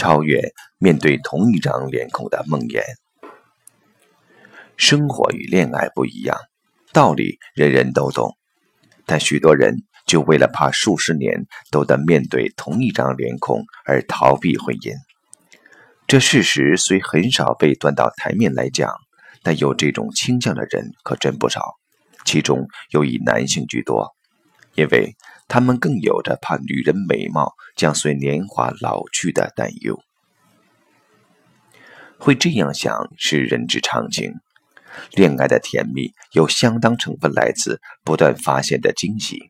超越面对同一张脸孔的梦魇。生活与恋爱不一样，道理人人都懂，但许多人就为了怕数十年都得面对同一张脸孔而逃避婚姻。这事实虽很少被端到台面来讲，但有这种倾向的人可真不少，其中又以男性居多，因为他们更有着怕女人美貌将随年华老去的担忧。会这样想是人之常情。恋爱的甜蜜有相当成分来自不断发现的惊喜，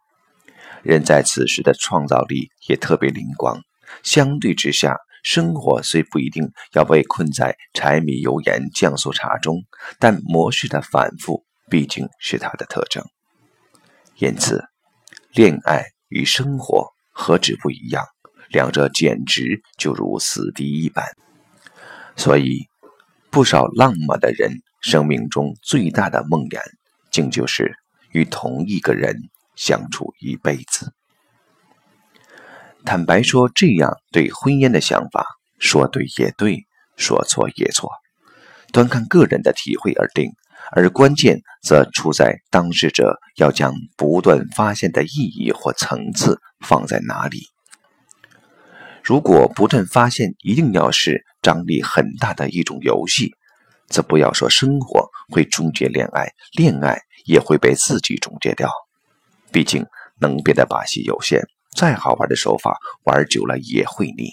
人在此时的创造力也特别灵光。相对之下，生活虽不一定要被困在柴米油盐酱醋茶中，但模式的反复毕竟是它的特征。因此，恋爱与生活何止不一样，两者简直就如死敌一般。所以，不少浪漫的人。生命中最大的梦魇，竟就是与同一个人相处一辈子。坦白说，这样对婚姻的想法，说对也对，说错也错，端看个人的体会而定。而关键则出在当事者要将不断发现的意义或层次放在哪里。如果不断发现一定要是张力很大的一种游戏。则不要说生活会终结恋爱，恋爱也会被自己终结掉。毕竟能变的把戏有限，再好玩的手法玩久了也会腻。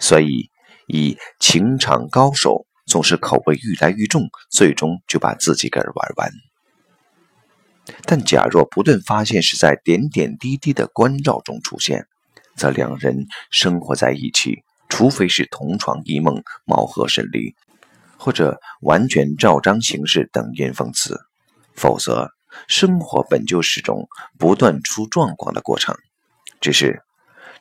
所以，以情场高手总是口味愈来愈重，最终就把自己给玩完。但假若不断发现是在点点滴滴的关照中出现，则两人生活在一起，除非是同床异梦、貌合神离。或者完全照章行事等言讽刺，否则生活本就是种不断出状况的过程，只是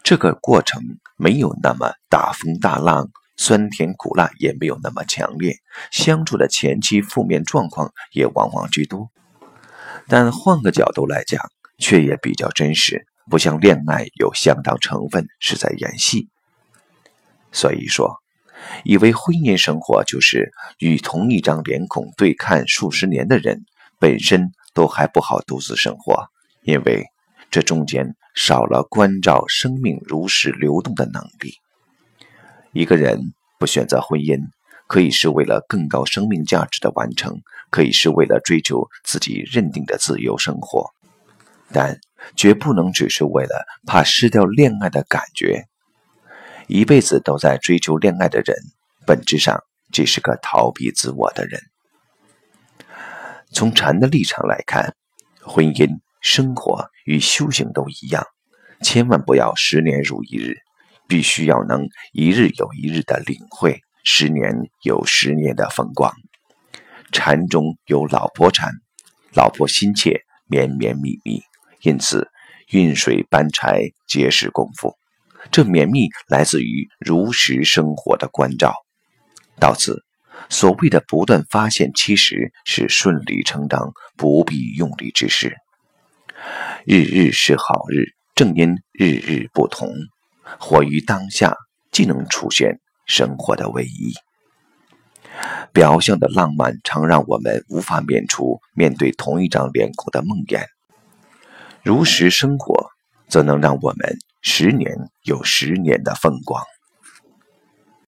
这个过程没有那么大风大浪，酸甜苦辣也没有那么强烈，相处的前期负面状况也往往居多。但换个角度来讲，却也比较真实，不像恋爱有相当成分是在演戏。所以说。以为婚姻生活就是与同一张脸孔对看数十年的人，本身都还不好独自生活，因为这中间少了关照生命如实流动的能力。一个人不选择婚姻，可以是为了更高生命价值的完成，可以是为了追求自己认定的自由生活，但绝不能只是为了怕失掉恋爱的感觉。一辈子都在追求恋爱的人，本质上只是个逃避自我的人。从禅的立场来看，婚姻、生活与修行都一样，千万不要十年如一日，必须要能一日有一日的领会，十年有十年的风光。禅中有老婆禅，老婆心切，绵绵密密，因此运水搬柴皆是功夫。这绵密来自于如实生活的关照。到此，所谓的不断发现，其实是顺理成章、不必用力之事。日日是好日，正因日日不同。活于当下，既能出现生活的唯一。表象的浪漫，常让我们无法免除面对同一张脸孔的梦魇。如实生活，则能让我们。十年有十年的风光。